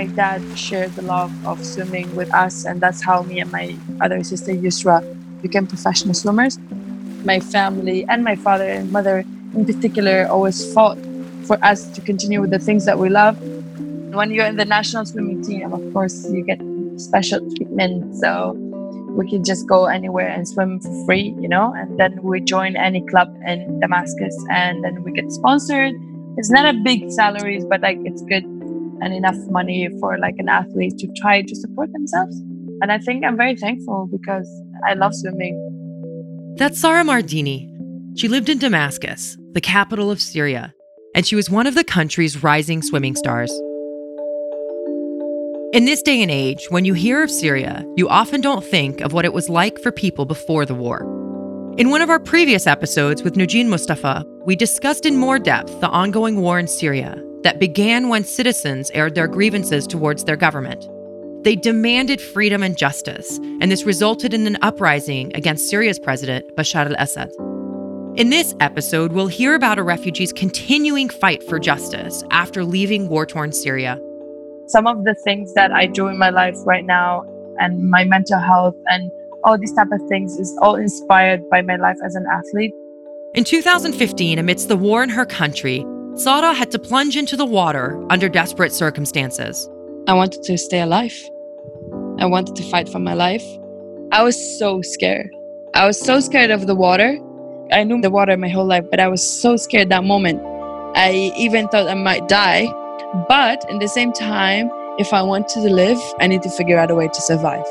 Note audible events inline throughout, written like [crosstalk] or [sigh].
my dad shared the love of swimming with us, and that's how me and my other sister Yusra became professional swimmers. My family and my father and mother, in particular, always fought for us to continue with the things that we love. When you're in the national swimming team, of course, you get special treatment. So we can just go anywhere and swim for free, you know, and then we join any club in Damascus and then we get sponsored. It's not a big salaries, but like it's good and enough money for like an athlete to try to support themselves. And I think I'm very thankful because I love swimming. That's Sara Mardini. She lived in Damascus, the capital of Syria, and she was one of the country's rising swimming stars. In this day and age, when you hear of Syria, you often don't think of what it was like for people before the war. In one of our previous episodes with Nujeen Mustafa, we discussed in more depth the ongoing war in Syria that began when citizens aired their grievances towards their government. They demanded freedom and justice, and this resulted in an uprising against Syria's president, Bashar al Assad. In this episode, we'll hear about a refugee's continuing fight for justice after leaving war torn Syria some of the things that I do in my life right now and my mental health and all these type of things is all inspired by my life as an athlete. In 2015, amidst the war in her country, Sara had to plunge into the water under desperate circumstances. I wanted to stay alive. I wanted to fight for my life. I was so scared. I was so scared of the water. I knew the water my whole life, but I was so scared that moment. I even thought I might die but in the same time, if I want to live, I need to figure out a way to survive.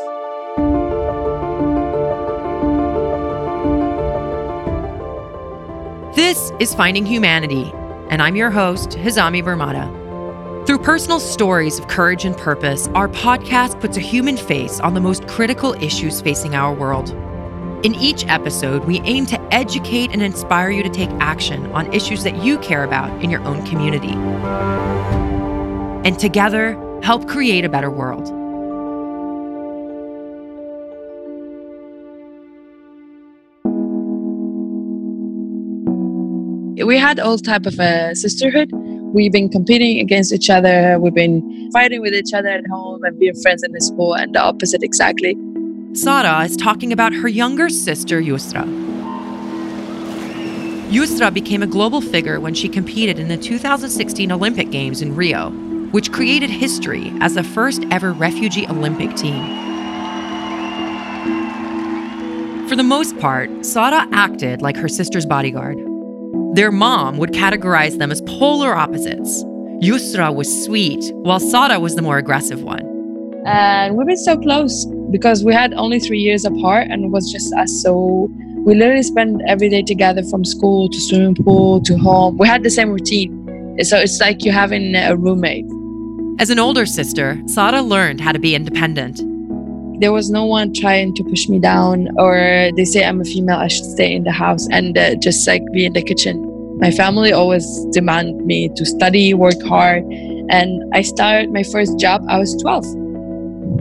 This is Finding Humanity, and I'm your host, Hazami Barmada. Through personal stories of courage and purpose, our podcast puts a human face on the most critical issues facing our world. In each episode, we aim to educate and inspire you to take action on issues that you care about in your own community and together help create a better world. We had all type of a sisterhood. We've been competing against each other. We've been fighting with each other at home and being friends in the school, and the opposite exactly. Sara is talking about her younger sister, Yusra. Yusra became a global figure when she competed in the 2016 Olympic Games in Rio which created history as the first ever refugee Olympic team. For the most part, Sara acted like her sister's bodyguard. Their mom would categorize them as polar opposites. Yusra was sweet, while Sara was the more aggressive one. And we've been so close because we had only three years apart and it was just us. So we literally spent every day together from school to swimming pool to home. We had the same routine. So it's like you're having a roommate. As an older sister, Sara learned how to be independent. There was no one trying to push me down, or they say I'm a female, I should stay in the house and uh, just like be in the kitchen. My family always demand me to study, work hard, and I started my first job. I was 12,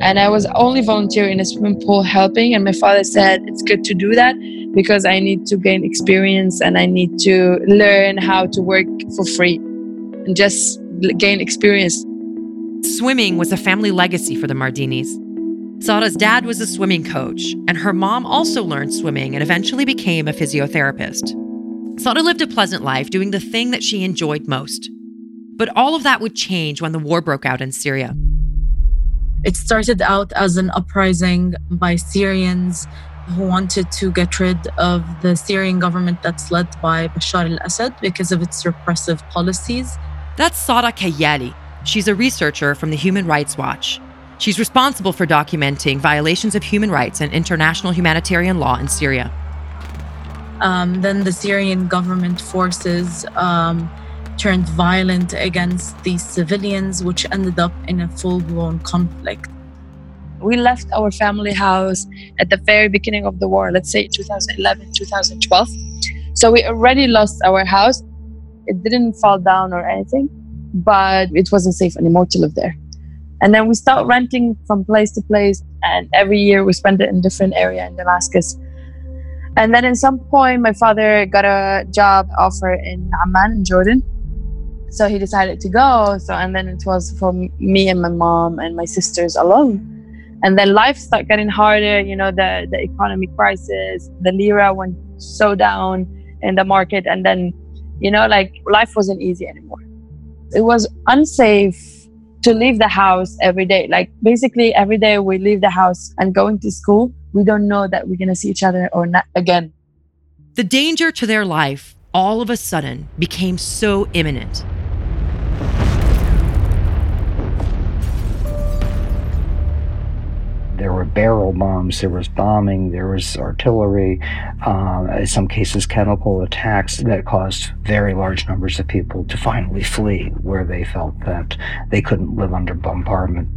and I was only volunteering in a swimming pool helping. And my father said it's good to do that because I need to gain experience and I need to learn how to work for free and just gain experience. Swimming was a family legacy for the Mardinis. Sara's dad was a swimming coach, and her mom also learned swimming and eventually became a physiotherapist. Sara lived a pleasant life doing the thing that she enjoyed most. But all of that would change when the war broke out in Syria. It started out as an uprising by Syrians who wanted to get rid of the Syrian government that's led by Bashar al Assad because of its repressive policies. That's Sara Kayali, She's a researcher from the Human Rights Watch. She's responsible for documenting violations of human rights and international humanitarian law in Syria. Um, then the Syrian government forces um, turned violent against these civilians, which ended up in a full blown conflict. We left our family house at the very beginning of the war, let's say 2011, 2012. So we already lost our house. It didn't fall down or anything but it wasn't safe anymore to live there. And then we start renting from place to place, and every year we spend it in different area in Damascus. And then at some point, my father got a job offer in Amman, in Jordan. So he decided to go. So, and then it was for me and my mom and my sisters alone. And then life started getting harder. You know, the, the economy crisis, the lira went so down in the market. And then, you know, like life wasn't easy anymore. It was unsafe to leave the house every day. Like basically every day we leave the house and going to school, we don't know that we're going to see each other or not again. The danger to their life all of a sudden became so imminent. There were barrel bombs, there was bombing, there was artillery, um, in some cases, chemical attacks that caused very large numbers of people to finally flee where they felt that they couldn't live under bombardment.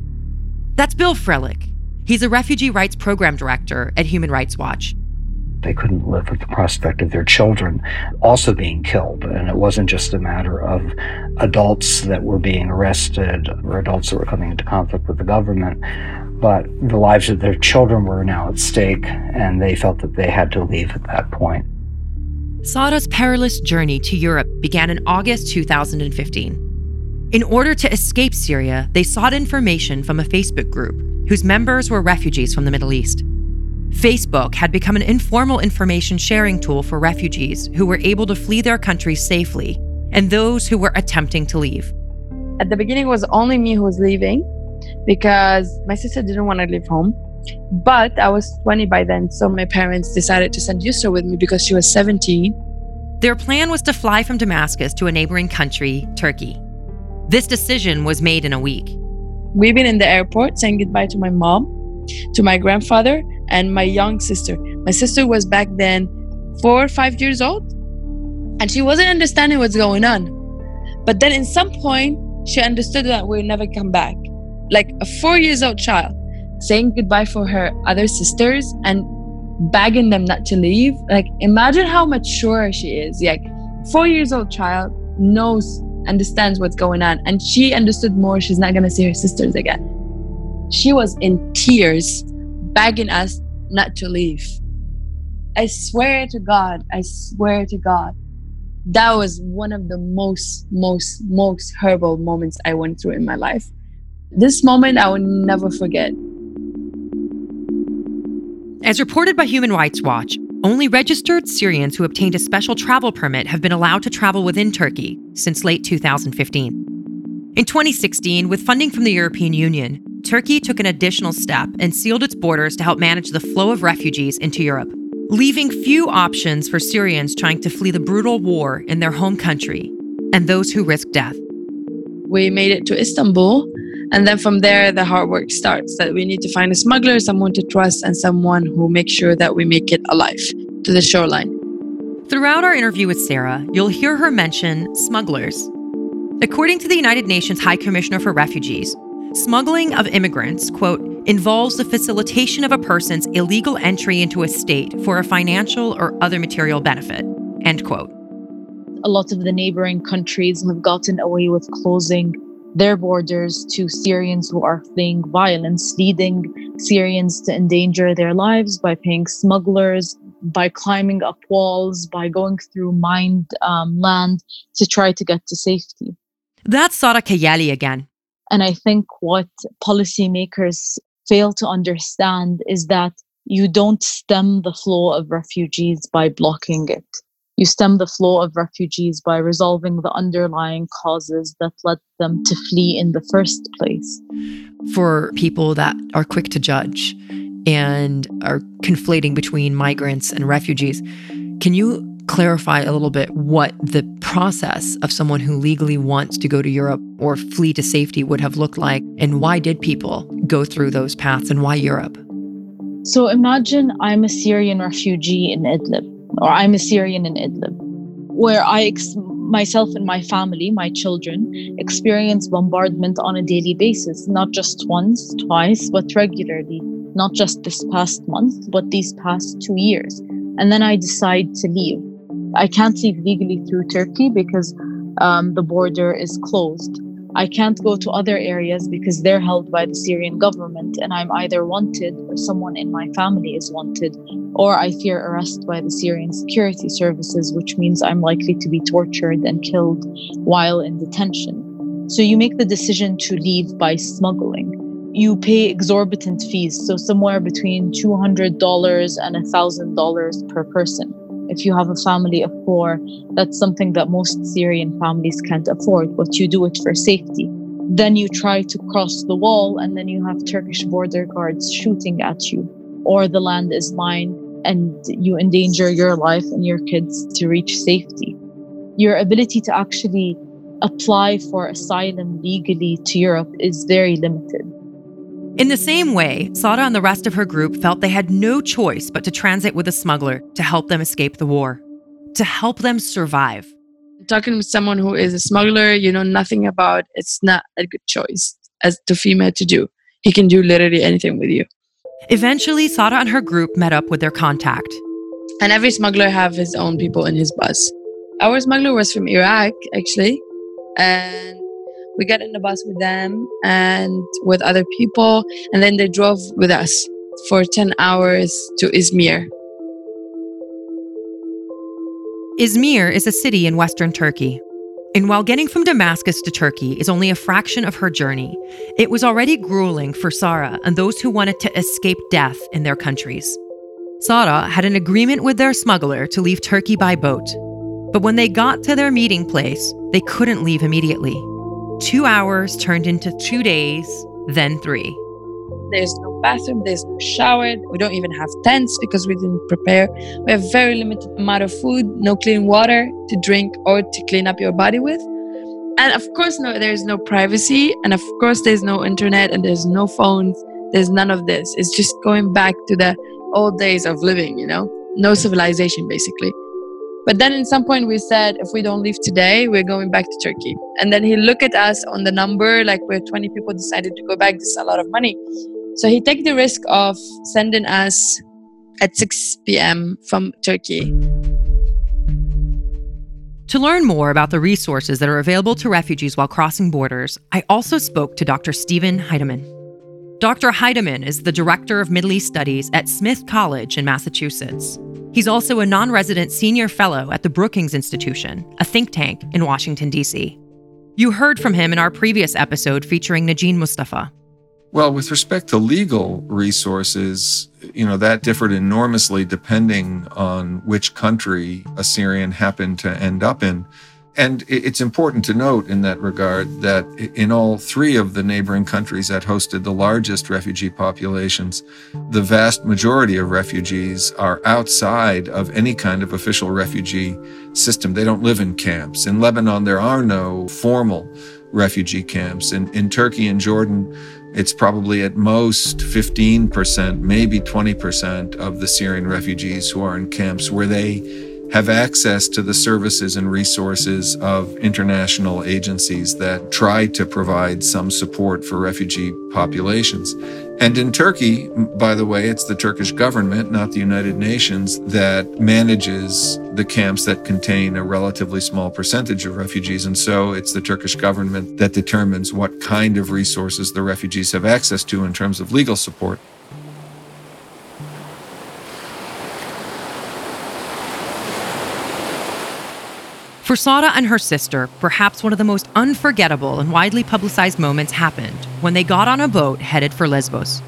That's Bill Frelick. He's a refugee rights program director at Human Rights Watch. They couldn't live with the prospect of their children also being killed. And it wasn't just a matter of adults that were being arrested or adults that were coming into conflict with the government, but the lives of their children were now at stake, and they felt that they had to leave at that point. Sara's perilous journey to Europe began in August 2015. In order to escape Syria, they sought information from a Facebook group whose members were refugees from the Middle East. Facebook had become an informal information sharing tool for refugees who were able to flee their countries safely and those who were attempting to leave. At the beginning, it was only me who was leaving because my sister didn't want to leave home. But I was 20 by then, so my parents decided to send Yusra with me because she was 17. Their plan was to fly from Damascus to a neighboring country, Turkey. This decision was made in a week. We've been in the airport saying goodbye to my mom, to my grandfather, and my young sister. My sister was back then four or five years old, and she wasn't understanding what's going on. But then, in some point, she understood that we'll never come back. Like a four years old child saying goodbye for her other sisters and begging them not to leave. Like, imagine how mature she is. Like, four years old child knows, understands what's going on, and she understood more. She's not gonna see her sisters again. She was in tears begging us not to leave. I swear to God, I swear to God, that was one of the most, most, most horrible moments I went through in my life. This moment I will never forget. As reported by Human Rights Watch, only registered Syrians who obtained a special travel permit have been allowed to travel within Turkey since late 2015. In 2016, with funding from the European Union, Turkey took an additional step and sealed its borders to help manage the flow of refugees into Europe, leaving few options for Syrians trying to flee the brutal war in their home country and those who risk death. We made it to Istanbul, and then from there, the hard work starts that we need to find a smuggler, someone to trust, and someone who makes sure that we make it alive to the shoreline. Throughout our interview with Sara, you'll hear her mention smugglers. According to the United Nations High Commissioner for Refugees, Smuggling of immigrants, quote, involves the facilitation of a person's illegal entry into a state for a financial or other material benefit, end quote. A lot of the neighboring countries have gotten away with closing their borders to Syrians who are fleeing violence, leading Syrians to endanger their lives by paying smugglers, by climbing up walls, by going through mined um, land to try to get to safety. That's Sara Kayali again. And I think what policymakers fail to understand is that you don't stem the flow of refugees by blocking it. You stem the flow of refugees by resolving the underlying causes that led them to flee in the first place. For people that are quick to judge and are conflating between migrants and refugees, can you clarify a little bit what the process of someone who legally wants to go to Europe or flee to safety would have looked like, and why did people go through those paths, and why Europe? So imagine I'm a Syrian refugee in Idlib, or I'm a Syrian in Idlib, where I, ex- myself and my family, my children, experience bombardment on a daily basis, not just once, twice, but regularly, not just this past month, but these past two years. And then I decide to leave. I can't leave legally through Turkey because um, the border is closed. I can't go to other areas because they're held by the Syrian government and I'm either wanted or someone in my family is wanted, or I fear arrest by the Syrian security services, which means I'm likely to be tortured and killed while in detention. So you make the decision to leave by smuggling. You pay exorbitant fees, so somewhere between $200 and $1,000 per person if you have a family of four, that's something that most Syrian families can't afford, but you do it for safety. Then you try to cross the wall, and then you have Turkish border guards shooting at you, or the land is mine, and you endanger your life and your kids to reach safety. Your ability to actually apply for asylum legally to Europe is very limited. In the same way, Sara and the rest of her group felt they had no choice but to transit with a smuggler to help them escape the war, to help them survive. Talking with someone who is a smuggler, you know nothing about, it's not a good choice as to female to do. He can do literally anything with you. Eventually, Sara and her group met up with their contact. And every smuggler have his own people in his bus. Our smuggler was from Iraq, actually, and we got in the bus with them and with other people and then they drove with us for 10 hours to izmir. Izmir is a city in western turkey and while getting from damascus to turkey is only a fraction of her journey it was already grueling for sara and those who wanted to escape death in their countries. Sara had an agreement with their smuggler to leave turkey by boat but when they got to their meeting place they couldn't leave immediately Two hours turned into two days, then three. There's no bathroom, there's no shower. We don't even have tents because we didn't prepare. We have very limited amount of food, no clean water to drink or to clean up your body with. And of course, no, there's no privacy. And of course, there's no internet and there's no phones. There's none of this. It's just going back to the old days of living, you know? No civilization, basically. But then in some point we said, if we don't leave today, we're going back to Turkey. And then he looked at us on the number, like we're 20 people decided to go back. This is a lot of money. So he took the risk of sending us at 6 p.m. from Turkey. To learn more about the resources that are available to refugees while crossing borders, I also spoke to Dr. Steven Heydemann. Dr. Heydemann is the director of Middle East Studies at Smith College in Massachusetts. He's also a non resident senior fellow at the Brookings Institution, a think tank in Washington, D.C. You heard from him in our previous episode featuring Nujeen Mustafa. Well, with respect to legal resources, you know, that differed enormously depending on which country a Syrian happened to end up in. And it's important to note in that regard that in all three of the neighboring countries that hosted the largest refugee populations, the vast majority of refugees are outside of any kind of official refugee system. They don't live in camps. In Lebanon, there are no formal refugee camps. In, in Turkey and Jordan, it's probably at most 15%, maybe 20% of the Syrian refugees who are in camps where they have access to the services and resources of international agencies that try to provide some support for refugee populations. And in Turkey, by the way, it's the Turkish government, not the United Nations, that manages the camps that contain a relatively small percentage of refugees. And so it's the Turkish government that determines what kind of resources the refugees have access to in terms of legal support. For Sara and her sister, perhaps one of the most unforgettable and widely publicized moments happened when they got on a boat headed for Lesbos.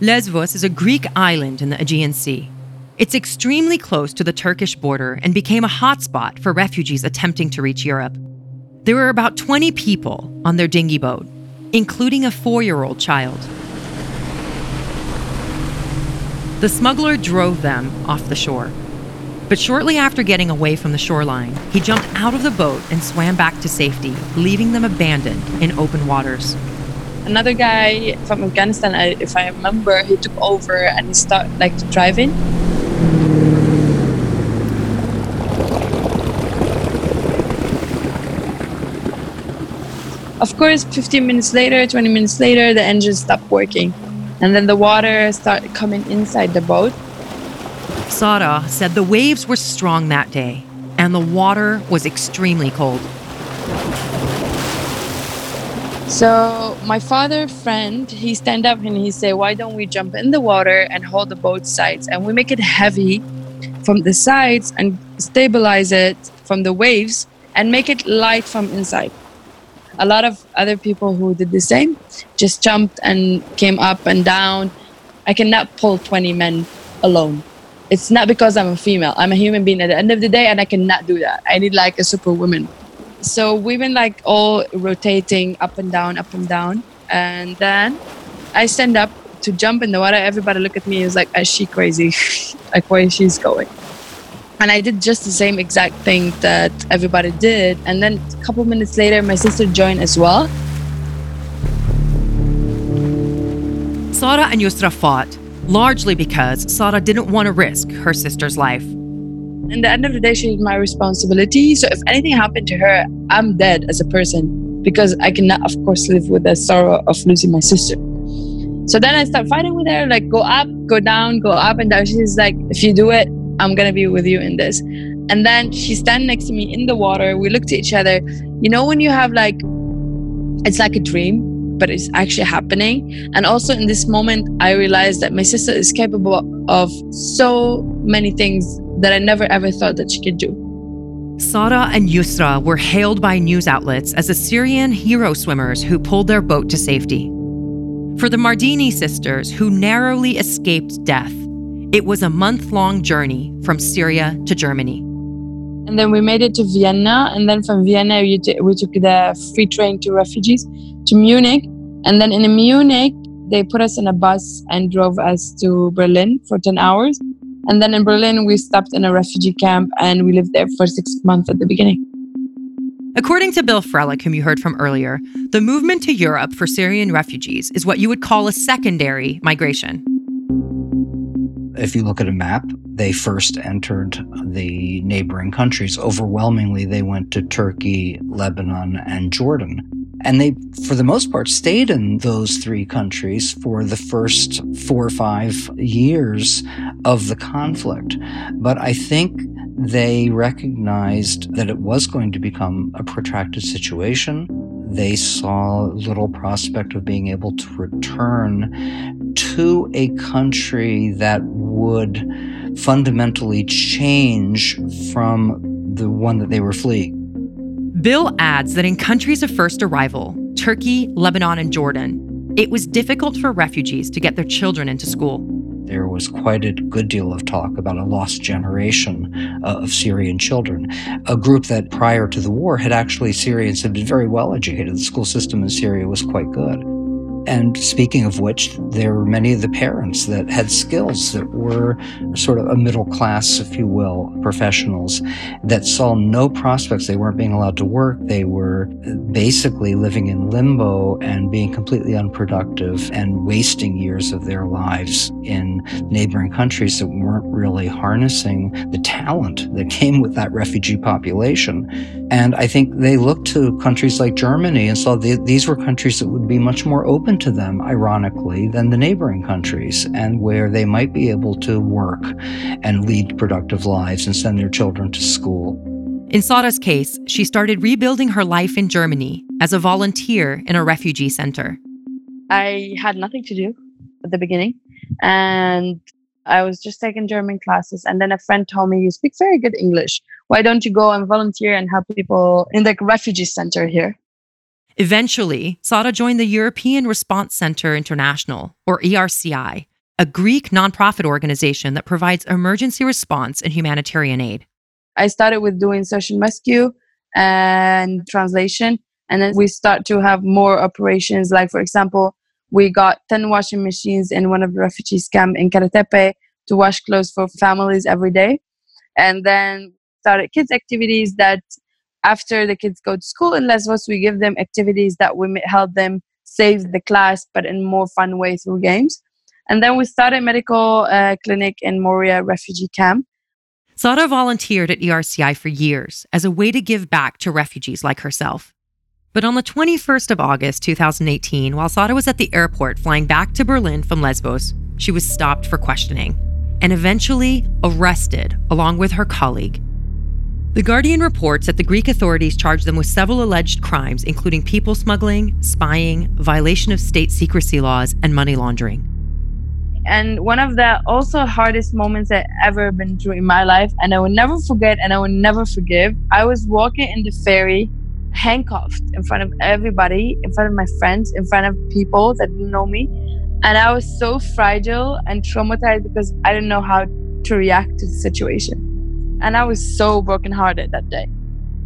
Lesbos is a Greek island in the Aegean Sea. It's extremely close to the Turkish border and became a hotspot for refugees attempting to reach Europe. There were about 20 people on their dinghy boat, including a four year old child. The smuggler drove them off the shore. But shortly after getting away from the shoreline, he jumped out of the boat and swam back to safety, leaving them abandoned in open waters. Another guy from Afghanistan, if I remember, he took over and he started like driving. Of course, 15 minutes later, 20 minutes later, the engine stopped working. And then the water started coming inside the boat Sara said the waves were strong that day and the water was extremely cold. So my father friend, he stand up and he say, "Why don't we jump in the water and hold the boat sides and we make it heavy from the sides and stabilize it from the waves and make it light from inside." A lot of other people who did the same just jumped and came up and down. I cannot pull 20 men alone. It's not because I'm a female. I'm a human being at the end of the day and I cannot do that. I need like a superwoman so we've been like all rotating up and down, up and down. And then I stand up to jump in the water. Everybody look at me is like, is she crazy? [laughs] like where she's going. And I did just the same exact thing that everybody did. And then a couple minutes later, my sister joined as well. Sara and Yusra fought, largely because Sara didn't want to risk her sister's life. In the end of the day, she's my responsibility. So if anything happened to her, I'm dead as a person because I cannot, of course, live with the sorrow of losing my sister. So then I start fighting with her, like go up, go down, go up and down. She's like, if you do it, I'm gonna be with you in this. And then she stand next to me in the water. We look to each other. You know when you have like, it's like a dream, but it's actually happening. And also in this moment, I realized that my sister is capable of so many things that I never ever thought that she could do. Sara and Yusra were hailed by news outlets as Assyrian hero swimmers who pulled their boat to safety. For the Mardini sisters, who narrowly escaped death, it was a month long journey from Syria to Germany. And then we made it to Vienna, and then from Vienna, we, t- we took the free train to refugees to Munich. And then in Munich, they put us in a bus and drove us to Berlin for 10 hours. And then in Berlin, we stopped in a refugee camp and we lived there for six months at the beginning. According to Bill Frelick, whom you heard from earlier, the movement to Europe for Syrian refugees is what you would call a secondary migration. If you look at a map, they first entered the neighboring countries. Overwhelmingly, they went to Turkey, Lebanon, and Jordan. And they, for the most part, stayed in those three countries for the first four or five years of the conflict. But I think they recognized that it was going to become a protracted situation. They saw little prospect of being able to return to a country that would fundamentally change from the one that they were fleeing. Bill adds that in countries of first arrival, Turkey, Lebanon, and Jordan, it was difficult for refugees to get their children into school. There was quite a good deal of talk about a lost generation uh, of Syrian children, a group that prior to the war had actually Syrians had been very well educated. The school system in Syria was quite good. And speaking of which, there were many of the parents that had skills that were sort of a middle class, if you will, professionals that saw no prospects. They weren't being allowed to work. They were basically living in limbo and being completely unproductive and wasting years of their lives in neighboring countries that weren't really harnessing the talent that came with that refugee population. And I think they looked to countries like Germany and saw the, these were countries that would be much more open to them, ironically, than the neighboring countries, and where they might be able to work and lead productive lives and send their children to school. In Sara's case, she started rebuilding her life in Germany as a volunteer in a refugee center. I had nothing to do at the beginning, and I was just taking German classes. And then a friend told me, You speak very good English. Why don't you go and volunteer and help people in the refugee center here? Eventually, Sara joined the European Response Center International, or ERCI, a Greek nonprofit organization that provides emergency response and humanitarian aid. I started with doing search and rescue and translation. And then we start to have more operations. Like, for example, we got 10 washing machines in one of the refugees camp in Karatepe to wash clothes for families every day. And then started kids activities that after the kids go to school in Lesbos, we give them activities that we help them save the class, but in more fun way through games. And then we started medical uh, clinic in Moria refugee camp. Sara volunteered at ERCI for years as a way to give back to refugees like herself. But on the 21st of August 2018, while Sara was at the airport flying back to Berlin from Lesbos, she was stopped for questioning and eventually arrested along with her colleague The Guardian reports that the Greek authorities charged them with several alleged crimes, including people smuggling, spying, violation of state secrecy laws, and money laundering. And one of the also hardest moments I ever been through in my life, and I will never forget and I will never forgive. I was walking in the ferry, handcuffed in front of everybody, in front of my friends, in front of people that didn't know me. And I was so fragile and traumatized because I didn't know how to react to the situation and I was so brokenhearted that day.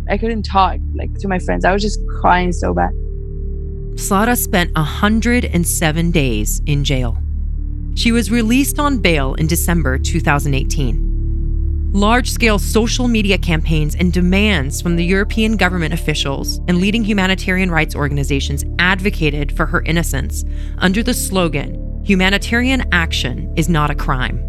I couldn't talk like to my friends. I was just crying so bad. Sara spent 107 days in jail. She was released on bail in December 2018. Large scale social media campaigns and demands from the European government officials and leading humanitarian rights organizations advocated for her innocence under the slogan Humanitarian action is not a crime.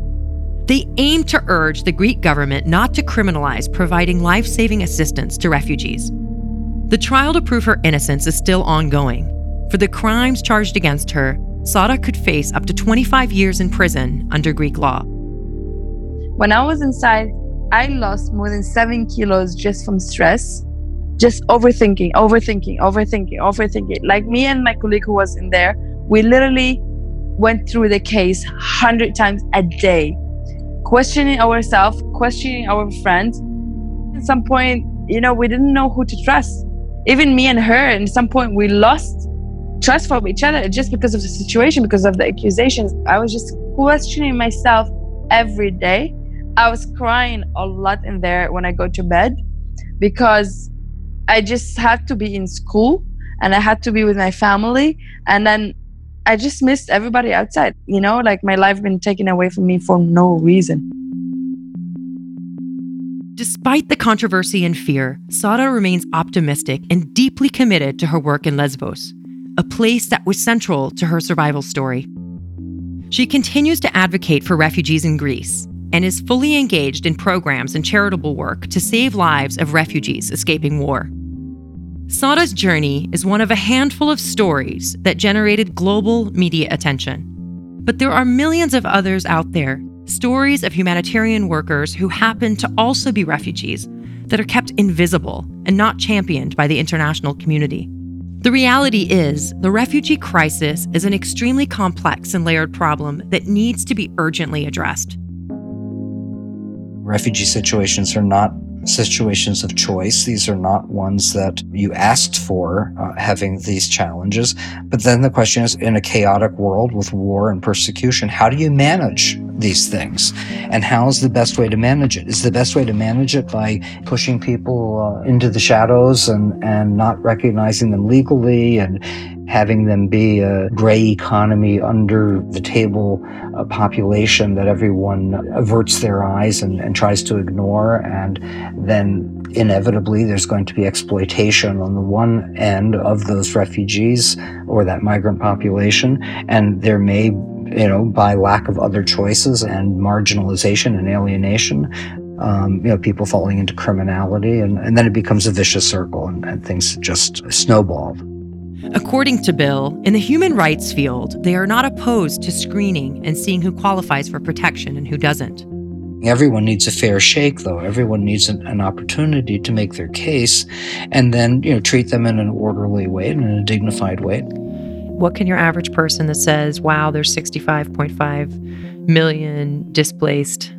They aim to urge the Greek government not to criminalize providing life saving assistance to refugees. The trial to prove her innocence is still ongoing. For the crimes charged against her, Sara could face up to 25 years in prison under Greek law. When I was inside, I lost more than seven kilos just from stress, just overthinking, overthinking, overthinking, overthinking. Like me and my colleague who was in there, we literally went through the case 100 times a day questioning ourselves, questioning our friends. At some point, you know, we didn't know who to trust. Even me and her, at some point, we lost trust for each other just because of the situation, because of the accusations. I was just questioning myself every day. I was crying a lot in there when I go to bed because I just had to be in school and I had to be with my family. And then I just missed everybody outside. You know, like my life been taken away from me for no reason. Despite the controversy and fear, Sara remains optimistic and deeply committed to her work in Lesbos, a place that was central to her survival story. She continues to advocate for refugees in Greece and is fully engaged in programs and charitable work to save lives of refugees escaping war. Sara's journey is one of a handful of stories that generated global media attention. But there are millions of others out there, stories of humanitarian workers who happen to also be refugees that are kept invisible and not championed by the international community. The reality is, the refugee crisis is an extremely complex and layered problem that needs to be urgently addressed. Refugee situations are not situations of choice. These are not ones that you asked for uh, having these challenges. But then the question is in a chaotic world with war and persecution, how do you manage these things? And how is the best way to manage it? Is the best way to manage it by pushing people uh, into the shadows and, and not recognizing them legally and having them be a gray economy under the table a population that everyone averts their eyes and, and tries to ignore. And then inevitably there's going to be exploitation on the one end of those refugees or that migrant population. And there may you know, by lack of other choices and marginalization and alienation, um, you know, people falling into criminality, and, and then it becomes a vicious circle, and, and things just snowball. According to Bill, in the human rights field, they are not opposed to screening and seeing who qualifies for protection and who doesn't. Everyone needs a fair shake, though. Everyone needs an, an, opportunity to make their case and then, you know, treat them in an orderly way and in a dignified way. What can your average person that says, wow, there's 65.5 million displaced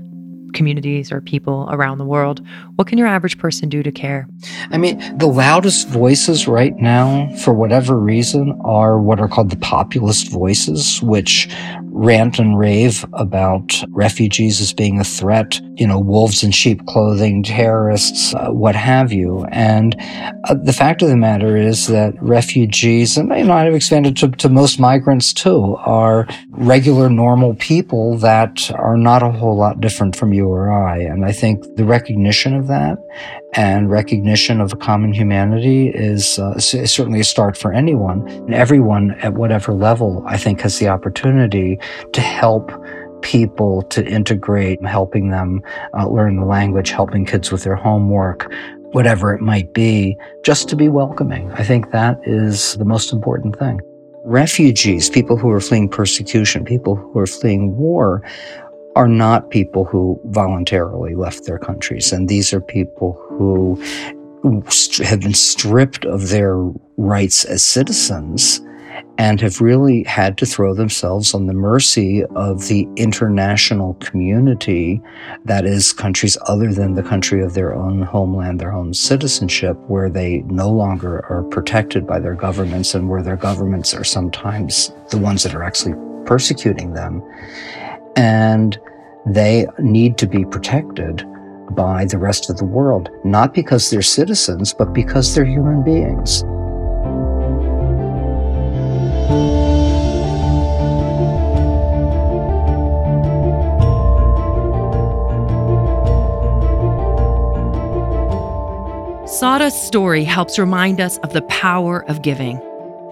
communities or people around the world. What can your average person do to care? I mean, the loudest voices right now, for whatever reason, are what are called the populist voices, which rant and rave about refugees as being a threat, you know, wolves in sheep clothing, terrorists, uh, what have you. And uh, the fact of the matter is that refugees, and you know, I've expanded to, to most migrants too, are regular, normal people that are not a whole lot different from you or I. And I think the recognition of that and recognition of a common humanity is, uh, certainly a start for anyone. And everyone at whatever level, I think, has the opportunity to help people to integrate, helping them uh, learn the language, helping kids with their homework, whatever it might be, just to be welcoming. I think that is the most important thing. Refugees, people who are fleeing persecution, people who are fleeing war, are not people who voluntarily left their countries. And these are people who have been stripped of their rights as citizens and have really had to throw themselves on the mercy of the international community that is countries other than the country of their own homeland, their own citizenship, where they no longer are protected by their governments and where their governments are sometimes the ones that are actually persecuting them. And they need to be protected by the rest of the world, not because they're citizens, but because they're human beings. Sara's story helps remind us of the power of giving.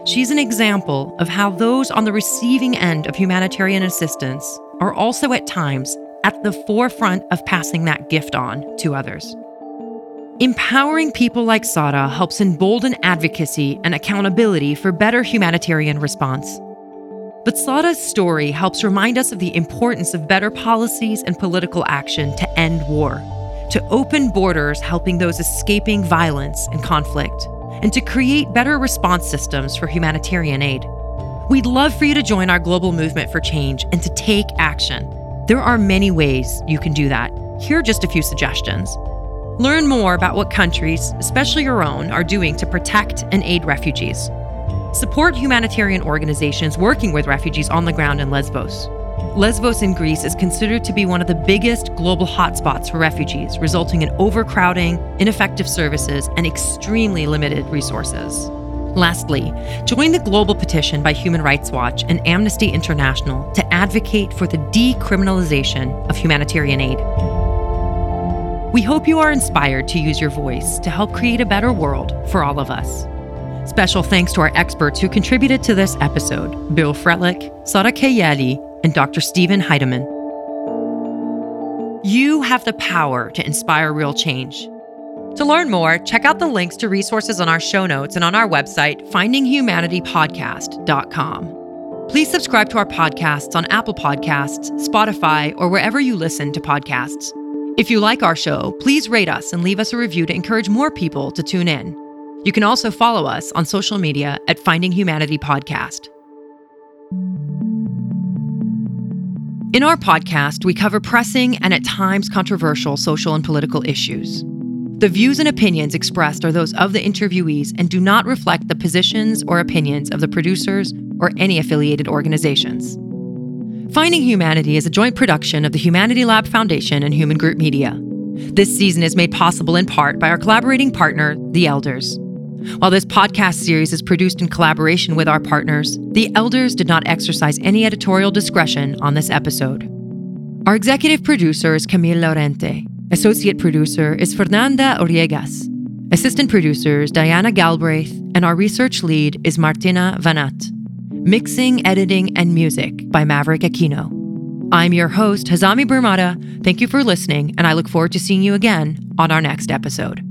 She's an example of how those on the receiving end of humanitarian assistance are also at times at the forefront of passing that gift on to others. Empowering people like Sara helps embolden advocacy and accountability for better humanitarian response. But Sara's story helps remind us of the importance of better policies and political action to end war, to open borders helping those escaping violence and conflict, and to create better response systems for humanitarian aid. We'd love for you to join our global movement for change and to take action. There are many ways you can do that. Here are just a few suggestions. Learn more about what countries, especially your own, are doing to protect and aid refugees. Support humanitarian organizations working with refugees on the ground in Lesbos. Lesbos in Greece is considered to be one of the biggest global hotspots for refugees, resulting in overcrowding, ineffective services, and extremely limited resources. Lastly, join the global petition by Human Rights Watch and Amnesty International to advocate for the decriminalization of humanitarian aid. We hope you are inspired to use your voice to help create a better world for all of us. Special thanks to our experts who contributed to this episode Bill Frelick, Sara Kayali, and Dr. Steven Heydemann. You have the power to inspire real change. To learn more, check out the links to resources on our show notes and on our website, findinghumanitypodcast.com. Please subscribe to our podcasts on Apple Podcasts, Spotify, or wherever you listen to podcasts. If you like our show, please rate us and leave us a review to encourage more people to tune in. You can also follow us on social media at Finding Humanity Podcast. In our podcast, we cover pressing and at times controversial social and political issues. The views and opinions expressed are those of the interviewees and do not reflect the positions or opinions of the producers or any affiliated organizations. Finding Humanity is a joint production of the Humanity Lab Foundation and Human Group Media. This season is made possible in part by our collaborating partner, The Elders. While this podcast series is produced in collaboration with our partners, The Elders did not exercise any editorial discretion on this episode. Our executive producer is Camille Laurente. Associate producer is Fernanda Oriegas. Assistant producers Diana Galbraith, and our research lead is Martina Vanat. Mixing, editing, and music by Maverick Aquino. I'm your host, Hazami Barmada. Thank you for listening, and I look forward to seeing you again on our next episode.